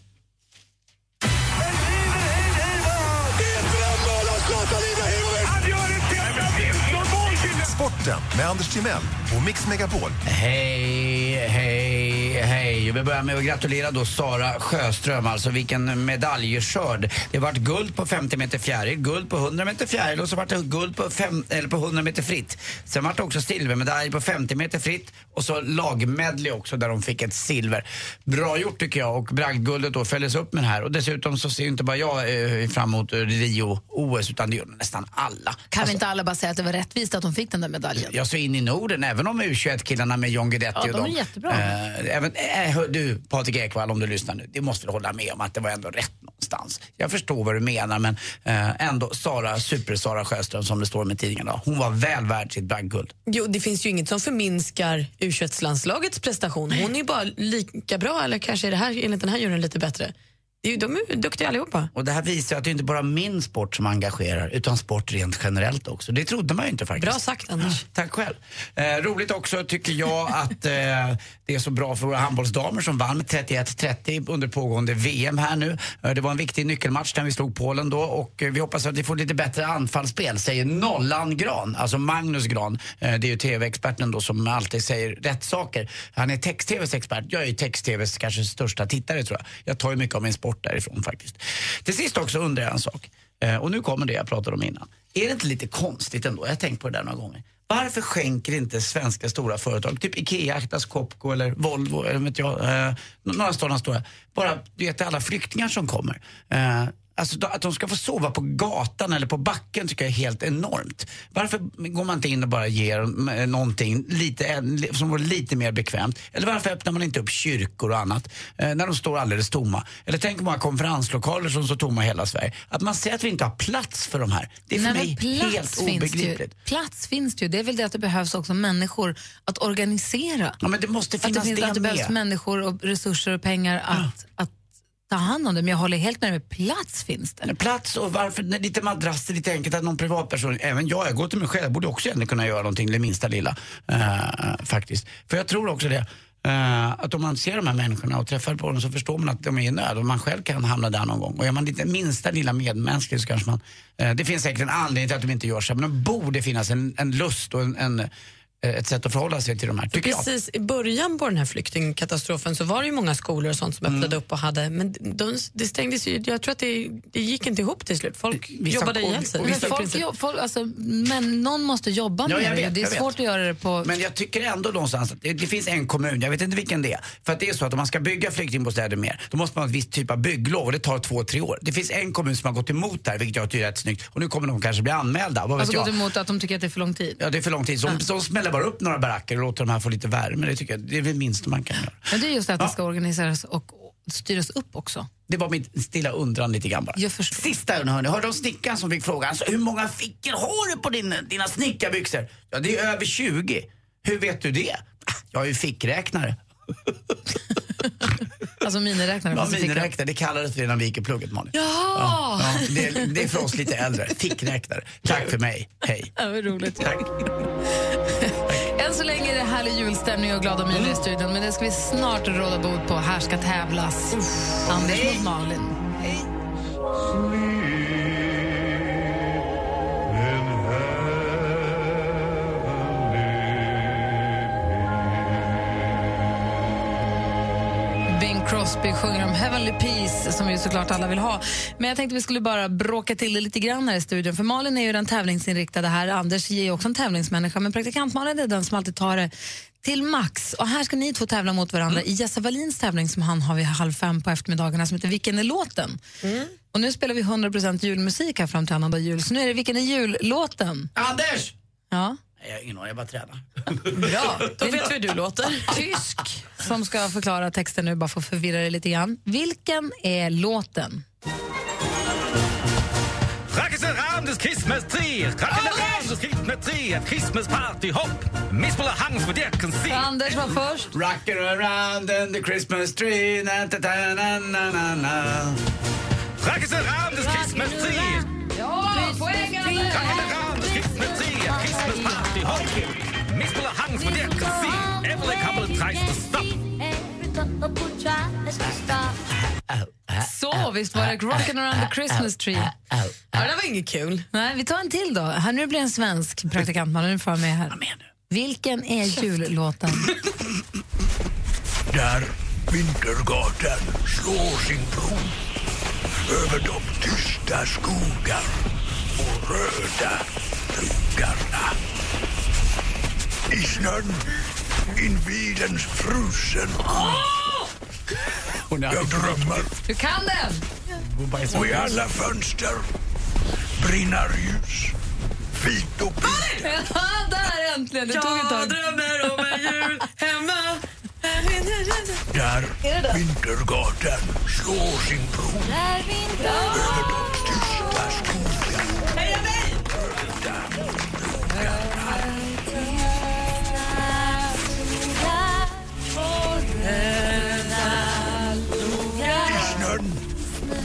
Sporten med Anders Timell och Mix Megapol. Hej, hej, hej. Vi börjar med att gratulera då Sara Sjöström. Alltså vilken medaljskörd. Det vart guld på 50 meter fjäril, guld på 100 meter fjäril och så vart det guld på, fem, eller på 100 meter fritt. Sen vart det också silvermedalj på 50 meter fritt och så lagmedley också där de fick ett silver. Bra gjort tycker jag och bragdguldet då följdes upp med det här. Och dessutom så ser inte bara jag eh, fram emot Rio-OS utan det gör nästan alla. Kan Alltså, inte alla bara säga att det var rättvist att de fick den där medaljen? Ja, så in i Norden, även om U21-killarna med John Guidetti Ja, och de dem. är jättebra. Eh, men äh, du, Patrik Ekwall, om du lyssnar nu, det måste du hålla med om att det var ändå rätt någonstans. Jag förstår vad du menar, men äh, ändå Sara, super-Sara Sjöström som det står med tidningarna, hon var väl värd sitt bragdguld. Jo, det finns ju inget som förminskar u landslagets prestation. Hon är ju bara lika bra, eller kanske är det här enligt den här juryn lite bättre. Det är ju, de är duktiga allihopa. Och det här visar att det inte bara är min sport som engagerar, utan sport rent generellt också. Det trodde man ju inte faktiskt. Bra sagt, Anders. Tack själv. Eh, roligt också tycker jag att eh, det är så bra för våra handbollsdamer som vann med 31-30 under pågående VM här nu. Eh, det var en viktig nyckelmatch där vi slog Polen då och eh, vi hoppas att vi får lite bättre anfallsspel, säger Nollan Gran, alltså Magnus Gran. Eh, det är ju TV-experten då som alltid säger rätt saker. Han är text-TVs expert. Jag är ju text-TVs kanske största tittare tror jag. Jag tar ju mycket av min sport därifrån faktiskt. Till sist också undrar jag en sak. Eh, och nu kommer det jag pratade om innan. Är det inte lite konstigt ändå? Jag har tänkt på det där några gånger. Varför skänker inte svenska stora företag, typ Ikea, Atlas Copco eller Volvo, eller vet jag, eh, några sådana stora, bara du vet alla flyktingar som kommer. Eh, Alltså att de ska få sova på gatan eller på backen tycker jag är helt enormt. Varför går man inte in och bara ger dem någonting lite, som vore lite mer bekvämt? Eller varför öppnar man inte upp kyrkor och annat eh, när de står alldeles tomma? Eller tänk många konferenslokaler som står tomma i hela Sverige. Att man säger att vi inte har plats för de här. Det är för Nej, mig helt det ju. obegripligt. Plats finns det ju. Det är väl det att det behövs också människor att organisera. Ja, men det måste Att det, finnas finns, det, att det behövs människor och resurser och pengar att, att ta hand om det. Men jag håller helt med dig, plats finns det. Plats och varför, nej, lite madrasser, lite enkelt att någon privatperson, även jag, jag går till mig själv, jag borde också egentligen kunna göra någonting, det minsta lilla. Uh, faktiskt. För jag tror också det. uh, att om man ser de här människorna och träffar på dem så förstår man att de är i nöd och man själv kan hamna där någon gång. Och är man lite minsta lilla medmänsklig så kanske man... uh, det finns säkert en anledning till att de inte gör så men det borde finnas en, en lust och en, en, ett sätt att förhålla sig till de här, tycker jag. Precis i början på den här flyktingkatastrofen så var det ju många skolor och sånt som öppnade Mm. upp och hade, men de, det stängdes ju, jag tror att det, det gick inte ihop till slut. Folk Vissa- jobbade ihjäl sig. Men, folk, folk, alltså, men någon måste jobba Ja, med jag det. vet, det är jag vet. svårt att göra det på... Men jag tycker ändå någonstans att det, det finns en kommun, jag vet inte vilken det är. För att det är så att om man ska bygga flyktingbostäder mer, då måste man ha ett visst typ av bygglov och det tar två, tre år. Det finns en kommun som har gått emot det här, vilket jag tycker är rätt snyggt. Och nu kommer de kanske bli anmälda, vad vet Alltså jag. gått emot att de tycker att det är för lång tid. Ja, det är för lång tid. Så de, de smäller bara upp några baracker och låter de här få lite värme. Det tycker jag det är det minsta man kan göra. Men det är just det att det ska organiseras och styras upp också. Det var mitt stilla undran lite grann bara. Jag förstår. Sista hörni, hörde om snickaren som fick frågan, alltså, hur många fickor har du på din, dina snickarbyxor? Ja, det är över 20. Hur vet du det? "Ah, Jag är ju fickräknare. Alltså miniräknare. Ja, miniräknare, det kallades det innan vi gick i plugget Malin. Ja! Ja, det, är, det är för oss lite äldre. Fickräknare. Tack för mig. Hej. Ja, vad roligt. Tack. Än så länge är det härlig julstämning och glada miner i studion, men det ska vi snart råda bot på. Här ska tävlas. Anders mot Malin. Crosby sjunger om Heavenly Peace som ju såklart alla vill ha. Men jag tänkte vi skulle bara bråka till det lite grann här i studion. För Malin är ju den tävlingsinriktade här. Anders är också en tävlingsmänniska. Men praktikant Malin är den som alltid tar det till max. Och här ska ni två tävla mot varandra i Jesse Wallins tävling som han har vid halv fem på eftermiddagarna som heter Vilken är låten? Och nu spelar vi 100% julmusik här fram till annandag jul. Så nu är det Vilken är jullåten? Anders! Ja. Jag har ingen aning, jag bara tränar. Bra. Då vet vi hur du låter. Tysk som ska förklara texten nu, bara för att förvirra dig lite grann. Vilken är låten? See. Anders var först. Rockin' around in the Christmas tree, na, ta, ta, na, na, na, na. Rackes around this Christmas Så, visst var det Rockin' around the Christmas tree. Ja, det var inget kul. Nej, vi tar en till då. Här, nu blir en svensk praktikant, man. Nu får jag med här. Vilken är jullåten? Där Vintergatan slår sin bro över de tysta skogar och röda skogarna. I snön invid en frusen Jag drömmer Du kan den! och i alla fönster brinner ljus. Fint och piggt. Ja, där äntligen! Det tog ett tag. Jag drömmer om en jul hemma. Där Vintergatan slår sin bro över de tysta skogarna. I snön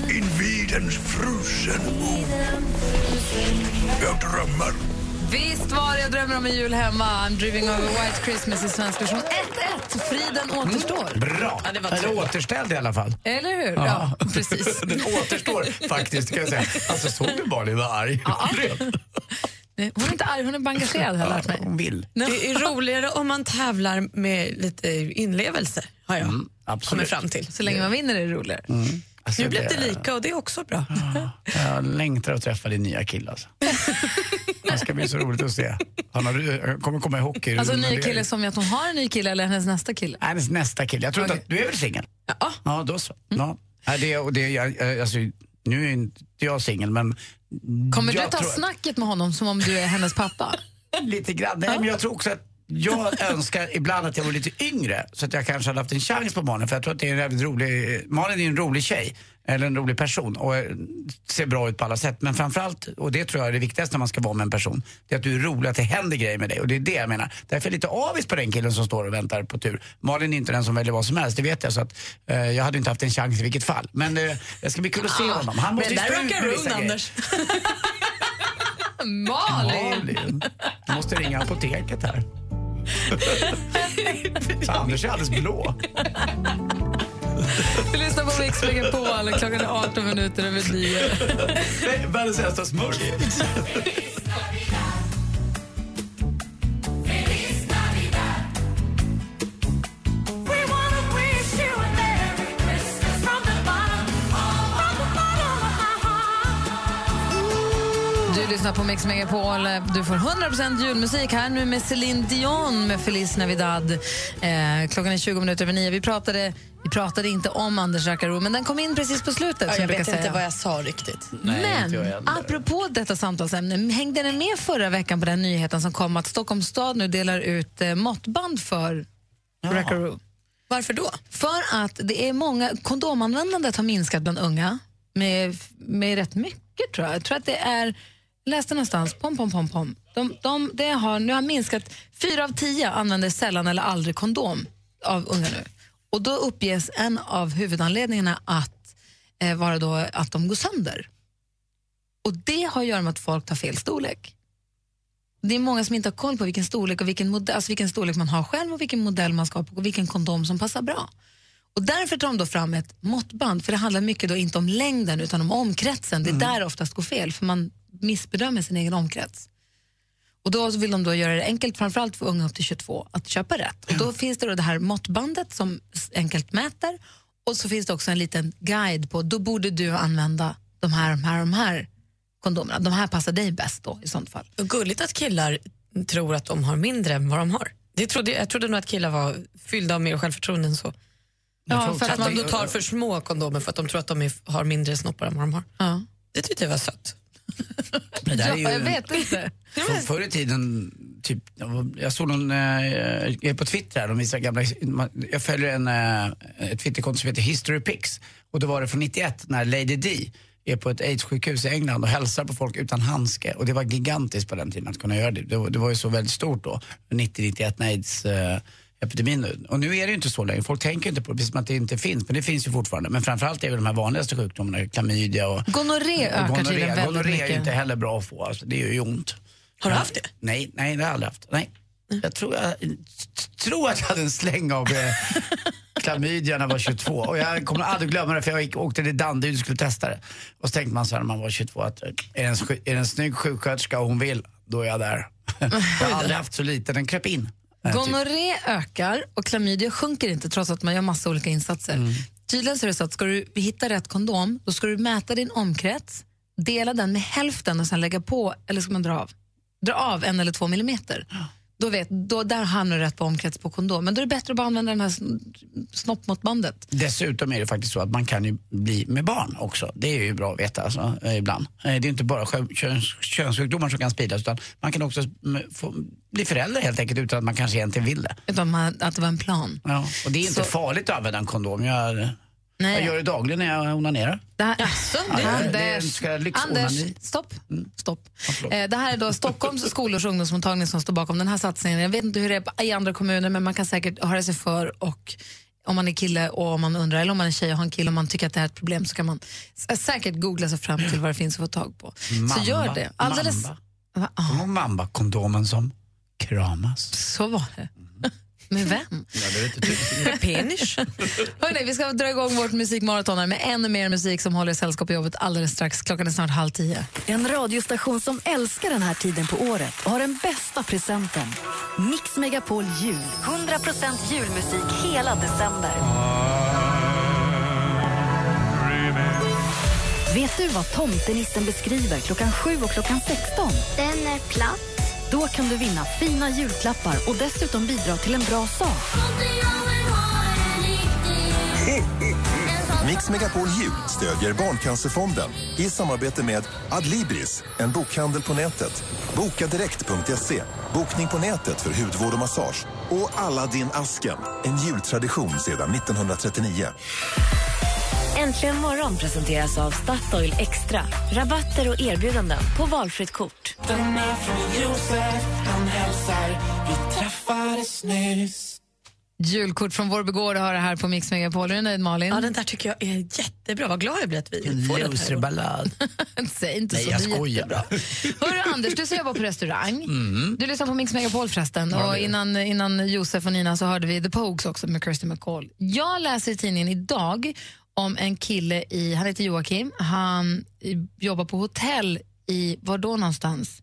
invid en frusen bo. Jag drömmer Visst var det Jag drömmer om en jul hemma. I'm dreaming of a white Christmas i svensk version. 1-1. Friden återstår. Bra! Ja, det var Eller återställd i alla fall. Eller hur? Ja, precis. Den återstår faktiskt, kan jag säga. Alltså, såg du Malin var arg? Nej, Hon är inte arg, hon är bara engagerad har jag lärt mig. Hon vill. Det är roligare om man tävlar med lite inlevelse, har jag Mm, absolut. kommit fram till. Så länge man vinner är det roligare. Alltså, Nu blev det lika och det är också bra. Jag längtar att träffa din nya kille alltså. Det ska bli så roligt att se. Han har, kommer komma i hockey. Alltså en ny kille som att hon har en ny kille eller hennes nästa kille? Nej, hennes nästa kille. Jag tror inte att, du är väl singel? Ja. Ja, då så. Ja. Nej, det, och det, jag, alltså, nu är inte jag singel, men... Kommer du ta tror- snacket med honom som om du är hennes pappa? Lite grann. Nej, men jag tror också att jag önskar ibland att jag var lite yngre så att jag kanske hade haft en chans på Malin. För jag tror att det är en rolig, Malin är en rolig tjej. Eller en rolig person och eh, ser bra ut på alla sätt. Men framförallt, och det tror jag är det viktigaste när man ska vara med en person, det är att du är rolig, att det händer grejer med dig. Och det är det jag menar. Därför är jag lite avis på den killen som står och väntar på tur. Malin är inte den som väljer vad som helst, det vet jag. Så att, eh, jag hade inte haft en chans i vilket fall. Men eh, det ska bli kul att se honom. Han måste ju stå ut med vissa. Anders. Malin! Malin. Måste ringa apoteket här. Anders är alldeles blå. Du lyssnar på Mix Megapol. Klockan är 18 minuter över 9. Världens äldsta smurf. Du lyssnar på Mix Megapol. Du får 100% julmusik här nu med Céline Dion med Feliz Navidad. Eh, klockan är 20 minuter över 9. Vi pratade, vi pratade inte om Anders Rackaro, men den kom in precis på slutet. Ja, jag brukar vet inte säga. vad jag sa riktigt. Men apropå detta samtalsämne, hängde den med förra veckan på den nyheten som kom att Stockholms stad nu delar ut eh, måttband för Rackaroo? Varför då? För att det är många, kondomanvändandet har minskat bland unga med, med rätt mycket tror jag. Jag tror att det är, jag läste någonstans, pom pom pom pom. De, de, det har, nu har minskat, fyra av tio använder sällan eller aldrig kondom av unga nu. Och då uppges en av huvudanledningarna att eh, vara då att de går sönder. Och det har att göra med att folk tar fel storlek. Det är många som inte har koll på vilken storlek och vilken, modell, alltså vilken storlek man har själv och vilken modell man ska ha på och vilken kondom som passar bra. Och därför tar de då fram ett måttband, för det handlar mycket då inte om längden utan om omkretsen. Det är där det oftast går fel, för man missbedömer sin egen omkrets. Och då vill de då göra det enkelt, framförallt för unga upp till 22, att köpa rätt. Och då finns det då det här måttbandet som enkelt mäter och så finns det också en liten guide på, då borde du använda de här, de här, de här kondomerna. De här passar dig bäst då i sånt fall. Och gulligt att killar tror att de har mindre än vad de har. Det trodde, jag trodde nog att killar var fyllda av mer självförtroende än så. Ja, för att man då tar för små kondomer för att de tror att de är, har mindre snoppar än vad de har. Ja. Det tyckte jag var sött. Det där är ju Ja, jag vet inte. För, förr i tiden, typ, jag såg någon, eh, jag är på Twitter här, de visar gamla, jag följer en, eh, ett Twitterkonto som heter History Pics och då var det från 91 när Lady D är på ett AIDS-sjukhus i England och hälsar på folk utan handske och det var gigantiskt på den tiden att kunna göra det. Det var, det var ju så väldigt stort då, 90-91 när AIDS eh, epidemin. Och nu är det ju inte så längre. Folk tänker inte på det, precis som att det inte finns. Men det finns ju fortfarande. Men framförallt är det de här vanligaste sjukdomarna, klamydia och... Gonorré ökar tydligen väldigt Gonorré är mycket. inte heller bra att få. Alltså, det gör ju ont. Har du haft det? Nej, nej det har jag aldrig haft. Nej. Jag tror, jag tror att jag hade en släng av eh, klamydia när jag var 22. Och jag kommer aldrig glömma det för jag gick, åkte till Danderyd och skulle testa det. Och så tänkte man så här när man var 22 att eh, är det en, är det en snygg sjuksköterska och hon vill, då är jag där. jag har aldrig haft så lite, den kröp in. Eh, typ. Gonorré ökar och klamydia sjunker inte trots att man gör massa olika insatser. Mm. Tydligen så är det så att ska du hitta rätt kondom, då ska du mäta din omkrets, dela den med hälften och sen lägga på, eller ska man dra av? Dra av en eller två millimeter. Då vet, då, där hamnar du rätt på omkrets på kondom. Men då är det bättre att bara använda den här sn- snoppmåttbandet. Dessutom är det faktiskt så att man kan ju bli med barn också. Det är ju bra att veta alltså, eh, ibland. Eh, Det är inte bara kö- köns, könssjukdomar som kan spridas utan man kan också få, bli förälder helt enkelt utan att man kanske egentligen vill det. Utan man, att det var en plan. Ja, och det är inte Så- farligt att använda en kondom. Jag, Nej. jag gör det dagligen när jag onanerar. Det här, Ja, det är- det är en Anders, så kallad. Anders, stopp. Mm. stopp. Eh, det här är då Stockholms skolors ungdomsmottagning som står bakom den här satsningen. Jag vet inte hur det är i andra kommuner, men man kan säkert höra sig för och om man är kille och om man undrar, eller om man är tjej och har en kille och man tycker att det här är ett problem så kan man s- säkert googla sig fram till vad det finns att få tag på. så gör det. Alldeles, Mamba. Kommer du ihåg Mamba-kondomen som kramas? så var det. Med vem? Tydligt. Med penis. Hörrni, vi ska dra igång vårt musikmaraton med ännu mer musik som håller sällskap i jobbet alldeles strax. Klockan är snart halv tio. En radiostation som älskar den här tiden på året och har den bästa presenten. Mix Megapol Jul. 100% julmusik hela december. Vet du vad tomtenissen beskriver klockan 7 och klockan 16? Den är platt. Då kan du vinna fina julklappar och dessutom bidra till en bra sak. Mix Megapol Jul stödjer Barncancerfonden i samarbete med Adlibris, en bokhandel på nätet, bokadirekt.se, bokning på nätet för hudvård och massage och Aladdin Asken, en jultradition sedan 1939. Äntligen morgon presenteras av Statoil Extra. Rabatter och erbjudanden på valfritt kort. Den är från Josef, han hälsar Vi träffades nyss Julkort från Vårby gård har det här på Mix Megapol. Är du nöjd, Malin? Ja, den där tycker jag är jättebra. Vad glad jag blir att vi får den här. Loserballad. Säg inte Nej, så, jag det är skojar. Hörru, Anders, du ska jobba på restaurang. Mm. Du lyssnar på Mix Megapol förresten. Ja, och innan, innan Josef och Nina så hörde vi The Pogues också med Kirsty McCall. Jag läser i tidningen idag om en kille, i, han heter Joakim, han jobbar på hotell i, var då någonstans?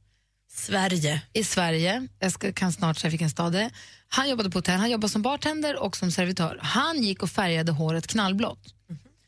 Sverige. I Sverige. Jag ska, kan snart säga vilken stad det är. Han jobbade på hotell, han jobbade som bartender och som servitör. Han gick och färgade håret knallblått.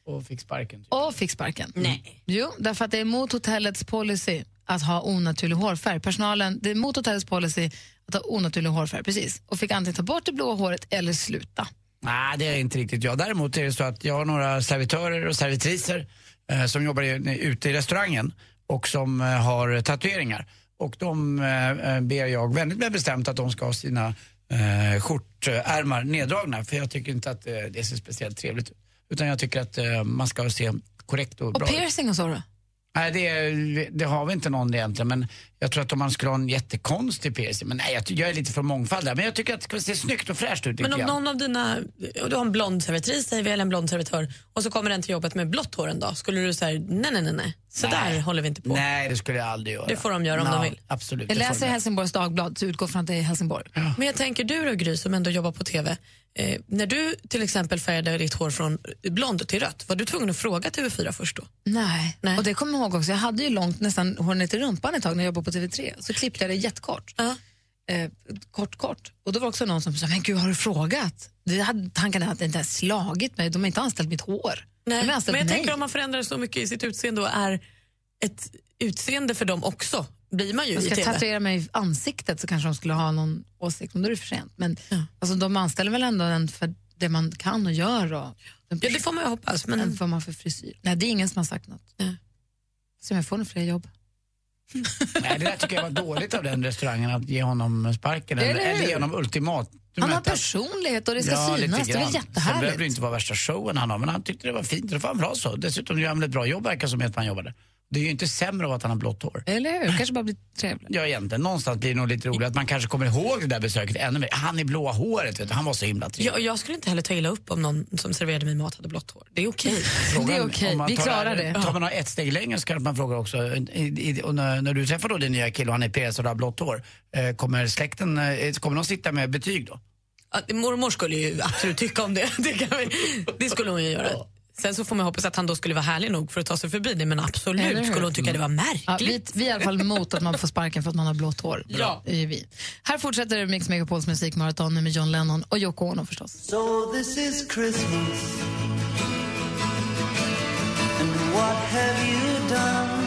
Och fick sparken. Och fick sparken. Nej. Jo, därför att det är mot hotellets policy att ha onaturlig hårfärg. Personalen, det är mot hotellets policy att ha onaturlig hårfärg, precis. Och fick antingen ta bort det blåa håret eller sluta. Nej, det är inte riktigt jag. Däremot är det så att jag har några servitörer och servitriser eh, som jobbar i, ute i restaurangen och som eh, har tatueringar. Och de eh, eh, ber jag väldigt bestämt att de ska ha sina eh, skjortärmar neddragna för jag tycker inte att eh, det ser speciellt trevligt ut. Utan jag tycker att eh, man ska se korrekt och, Och bra ut. piercing och så då? Nej, det, det har vi inte någon egentligen. Men jag tror att om man skulle ha en jättekonstig piercing. Men nej, jag, jag är lite för mångfald där. Men jag tycker att det ska se snyggt och fräscht ut. Men om grann. någon av dina, du har en blond servitris säger vi, eller en blond servitör och så kommer den till jobbet med blått hår en dag. Skulle du säga nej, nej, nej, nej. Så Nej. där håller vi inte på. Nej, det skulle jag aldrig göra. Det får de göra om Ja, de vill. Absolut. Jag läser. Helsingborgs Dagblad, så utgår från att det är Helsingborg. Men jag tänker du då Gry som ändå jobbar på TV. Eh, när du till exempel färgade ditt hår från blond till rött, var du tvungen att fråga TV4 först då? Nej. Nej. och det kommer jag ihåg också. Jag hade ju långt, nästan hår ner till rumpan ett tag när jag jobbade på TV3. Så klippte jag det jättekort. Eh, kort, kort. Och då var det också någon som sa, men gud har du frågat? Det hade, tanken det inte har slagit mig, de har inte anställt mitt hår. Nej. Men jag mig. tänker om man förändrar så mycket i sitt utseende och är ett utseende för dem också, blir man ju Jag i ska TV. tatuera mig i ansiktet så kanske de skulle ha någon åsikt, men då är det för sent. Men alltså, de anställer väl ändå en för det man kan och gör. Och Ja, det får man ju hoppas. Men... En vad man för frisyr. Nej, det är ingen som har sagt något. Ja. Så jag får nog fler jobb. Nej, det där tycker jag var dåligt av den restaurangen att ge honom sparken. Eller Eller, ge honom ultimat. Han har personlighet och det ska Ja, synas. Det är grann. Sen behöver det jättehärligt. inte vara värsta showen han har, men han tyckte det var fint. Det var bra så. Dessutom gör han väl ett bra jobb verkar som att han jobbade. Det är ju inte sämre av att han har blått hår. Eller hur? Kanske bara blir trevligt. Ja, egentligen. Någonstans blir det nog lite roligt att man kanske kommer ihåg det där besöket ännu mer. Han i blåa håret, vet du, han var så himla trevlig. Jag, jag skulle inte heller ta illa upp om någon som serverade mig mat hade blått hår. Det är okej. Frågan, om man tar, Tar man ett steg längre så kanske man frågar också, i, i, när, när du träffar då din nya kille och han är PS och har blått hår, eh, kommer släkten, eh, kommer de sitta med betyg då? Ja, mormor skulle ju absolut tycka om det. Det, vi, det skulle hon ju göra. Sen så får man hoppas att han då skulle vara härlig nog för att ta sig förbi det men absolut skulle hon tycka det var märkligt. Ja, vi, vi är i alla fall emot att man får sparken för att man har blått hår. Ja. Är vi. Här fortsätter Mix Megapols musikmaraton med John Lennon och Yoko Ono förstås. So this is Christmas And what have you done?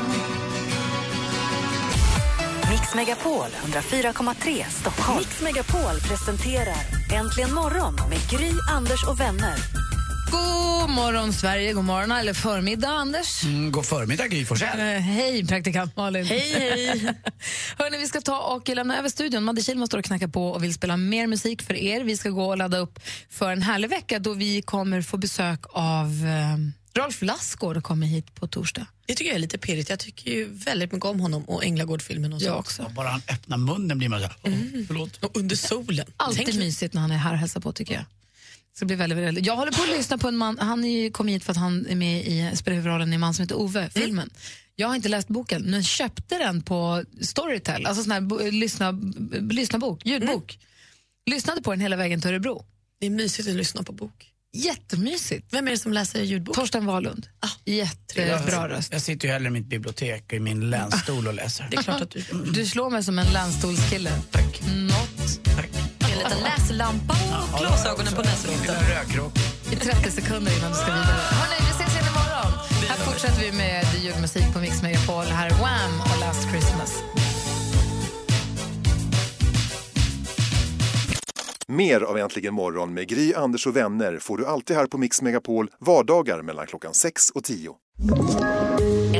Mix Megapol 104,3 Stockholm. Mix Megapol presenterar Äntligen morgon med Gry, Anders och vänner. God morgon Sverige, god morgon eller förmiddag Anders. Mm, god förmiddag Gry Forssell. Eh, hej praktikant Malin. Hej, hej. Hörrni, vi ska ta och lämna över studion. Madde Kihlman står och knackar på och vill spela mer musik för er. Vi ska gå och ladda upp för en härlig vecka då vi kommer få besök av eh, Rolf Lassgård och kommer hit på torsdag. Det tycker jag är lite pirrigt. Jag tycker ju väldigt mycket om honom och Änglagård-filmen och så Jag också. Bara han öppnar munnen blir man så här, åh, förlåt. Och under solen. Alltid Tänk- mysigt när han är här och hälsar på tycker jag. Det blir väldigt, väldigt. Jag håller på att lyssna på en man, han är ju- kom hit för att han är med i, spelar huvudrollen i en man som heter Ove, filmen. Jag har inte läst boken, men köpte den på Storytel, alltså sån här bo, lyssna, lyssna bok, ljudbok. Lyssnade på den hela vägen till Örebro. Det är mysigt att lyssna på bok. Jättemysigt. Vem är det som läser ljudbok? Torsten Wahlund. Jättebra jag, röst. Jag sitter ju hellre i mitt bibliotek och i min länsstol och läser. Det är klart att du... Du slår mig som en länsstolskille. Tack. Något. Tack. En liten läslampa och glasögonen på näsroten. I 30 sekunder innan du ska vidare. Hörrni, vi ses igen imorgon. Här fortsätter vi med julmusik på Mix Megapol. Här är Wham och Last Christmas. Mer av Äntligen morgon med Gry, Anders och vänner får du alltid här på Mix Megapol vardagar mellan klockan 6 och 10.